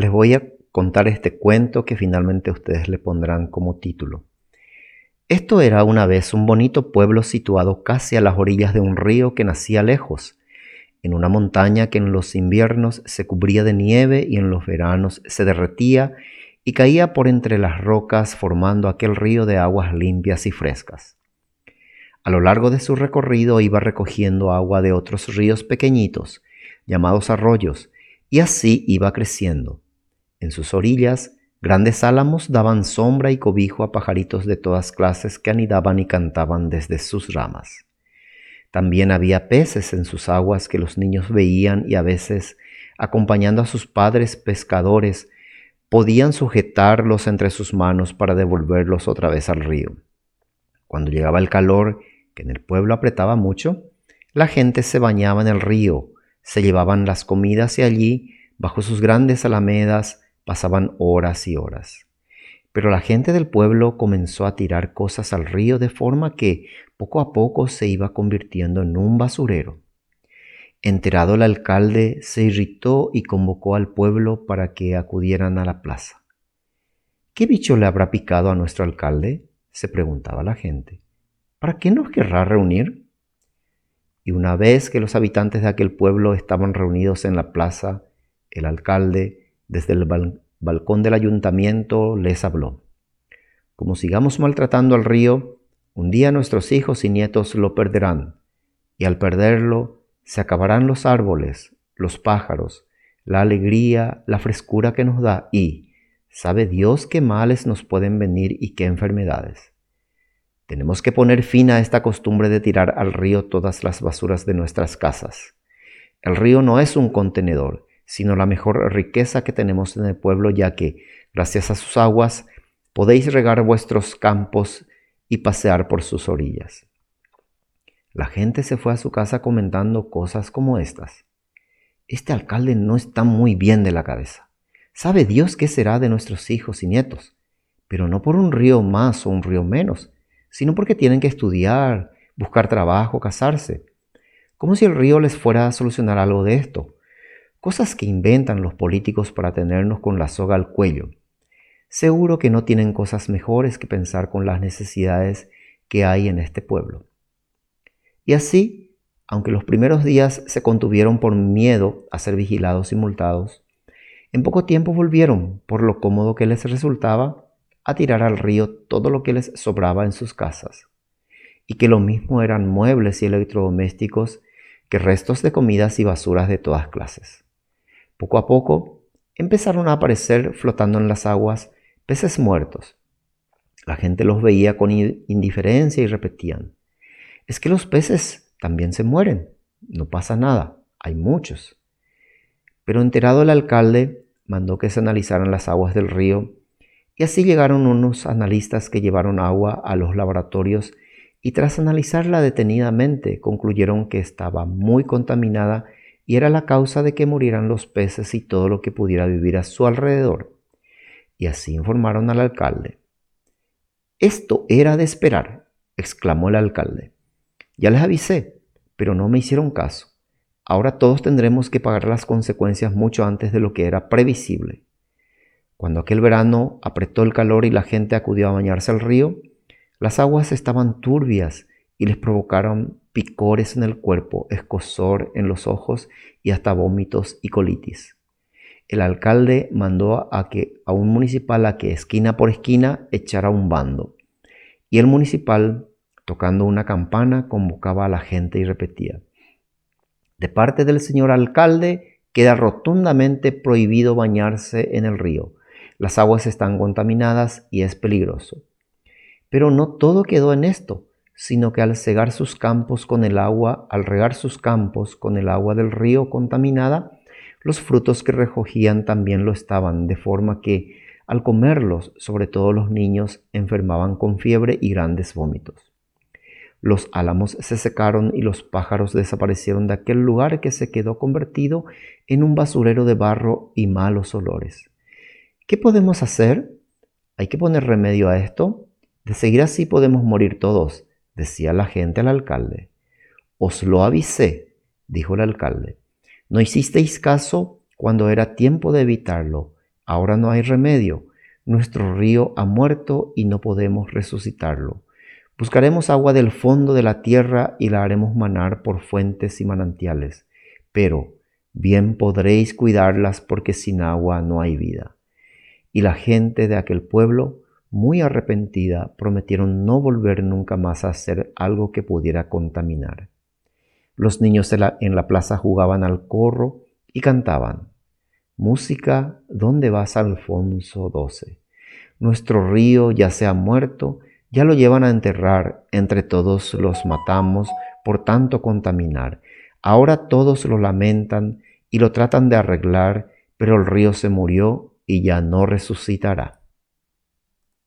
les voy a contar este cuento que finalmente ustedes le pondrán como título. Esto era una vez un bonito pueblo situado casi a las orillas de un río que nacía lejos, en una montaña que en los inviernos se cubría de nieve y en los veranos se derretía y caía por entre las rocas formando aquel río de aguas limpias y frescas. A lo largo de su recorrido iba recogiendo agua de otros ríos pequeñitos, llamados arroyos, y así iba creciendo. En sus orillas, grandes álamos daban sombra y cobijo a pajaritos de todas clases que anidaban y cantaban desde sus ramas. También había peces en sus aguas que los niños veían y a veces, acompañando a sus padres pescadores, podían sujetarlos entre sus manos para devolverlos otra vez al río. Cuando llegaba el calor, que en el pueblo apretaba mucho, la gente se bañaba en el río, se llevaban las comidas y allí, bajo sus grandes alamedas, pasaban horas y horas. Pero la gente del pueblo comenzó a tirar cosas al río de forma que poco a poco se iba convirtiendo en un basurero. Enterado el alcalde se irritó y convocó al pueblo para que acudieran a la plaza. ¿Qué bicho le habrá picado a nuestro alcalde? se preguntaba la gente. ¿Para qué nos querrá reunir? Y una vez que los habitantes de aquel pueblo estaban reunidos en la plaza, el alcalde, desde el balcón del ayuntamiento, les habló. Como sigamos maltratando al río, un día nuestros hijos y nietos lo perderán, y al perderlo, se acabarán los árboles, los pájaros, la alegría, la frescura que nos da y sabe Dios qué males nos pueden venir y qué enfermedades. Tenemos que poner fin a esta costumbre de tirar al río todas las basuras de nuestras casas. El río no es un contenedor, sino la mejor riqueza que tenemos en el pueblo, ya que, gracias a sus aguas, podéis regar vuestros campos y pasear por sus orillas. La gente se fue a su casa comentando cosas como estas. Este alcalde no está muy bien de la cabeza. Sabe Dios qué será de nuestros hijos y nietos, pero no por un río más o un río menos, sino porque tienen que estudiar, buscar trabajo, casarse. Como si el río les fuera a solucionar algo de esto. Cosas que inventan los políticos para tenernos con la soga al cuello. Seguro que no tienen cosas mejores que pensar con las necesidades que hay en este pueblo. Y así, aunque los primeros días se contuvieron por miedo a ser vigilados y multados, en poco tiempo volvieron, por lo cómodo que les resultaba, a tirar al río todo lo que les sobraba en sus casas, y que lo mismo eran muebles y electrodomésticos que restos de comidas y basuras de todas clases. Poco a poco empezaron a aparecer flotando en las aguas peces muertos. La gente los veía con indiferencia y repetían, es que los peces también se mueren. No pasa nada, hay muchos. Pero enterado el alcalde, mandó que se analizaran las aguas del río y así llegaron unos analistas que llevaron agua a los laboratorios y tras analizarla detenidamente concluyeron que estaba muy contaminada y era la causa de que murieran los peces y todo lo que pudiera vivir a su alrededor. Y así informaron al alcalde. Esto era de esperar, exclamó el alcalde. Ya les avisé, pero no me hicieron caso. Ahora todos tendremos que pagar las consecuencias mucho antes de lo que era previsible. Cuando aquel verano apretó el calor y la gente acudió a bañarse al río, las aguas estaban turbias y les provocaron picores en el cuerpo, escosor en los ojos y hasta vómitos y colitis. El alcalde mandó a que a un municipal a que esquina por esquina echara un bando. Y el municipal Tocando una campana, convocaba a la gente y repetía, de parte del señor alcalde, queda rotundamente prohibido bañarse en el río. Las aguas están contaminadas y es peligroso. Pero no todo quedó en esto, sino que al cegar sus campos con el agua, al regar sus campos con el agua del río contaminada, los frutos que recogían también lo estaban, de forma que al comerlos, sobre todo los niños, enfermaban con fiebre y grandes vómitos. Los álamos se secaron y los pájaros desaparecieron de aquel lugar que se quedó convertido en un basurero de barro y malos olores. ¿Qué podemos hacer? ¿Hay que poner remedio a esto? De seguir así podemos morir todos, decía la gente al alcalde. Os lo avisé, dijo el alcalde. No hicisteis caso cuando era tiempo de evitarlo, ahora no hay remedio. Nuestro río ha muerto y no podemos resucitarlo. Buscaremos agua del fondo de la tierra y la haremos manar por fuentes y manantiales. Pero bien podréis cuidarlas porque sin agua no hay vida. Y la gente de aquel pueblo, muy arrepentida, prometieron no volver nunca más a hacer algo que pudiera contaminar. Los niños en la, plaza jugaban al corro y cantaban. Música, ¿dónde vas, Alfonso XII? Nuestro río ya se ha muerto ya lo llevan a enterrar, entre todos los matamos por tanto contaminar. Ahora todos lo lamentan y lo tratan de arreglar, pero el río se murió y ya no resucitará.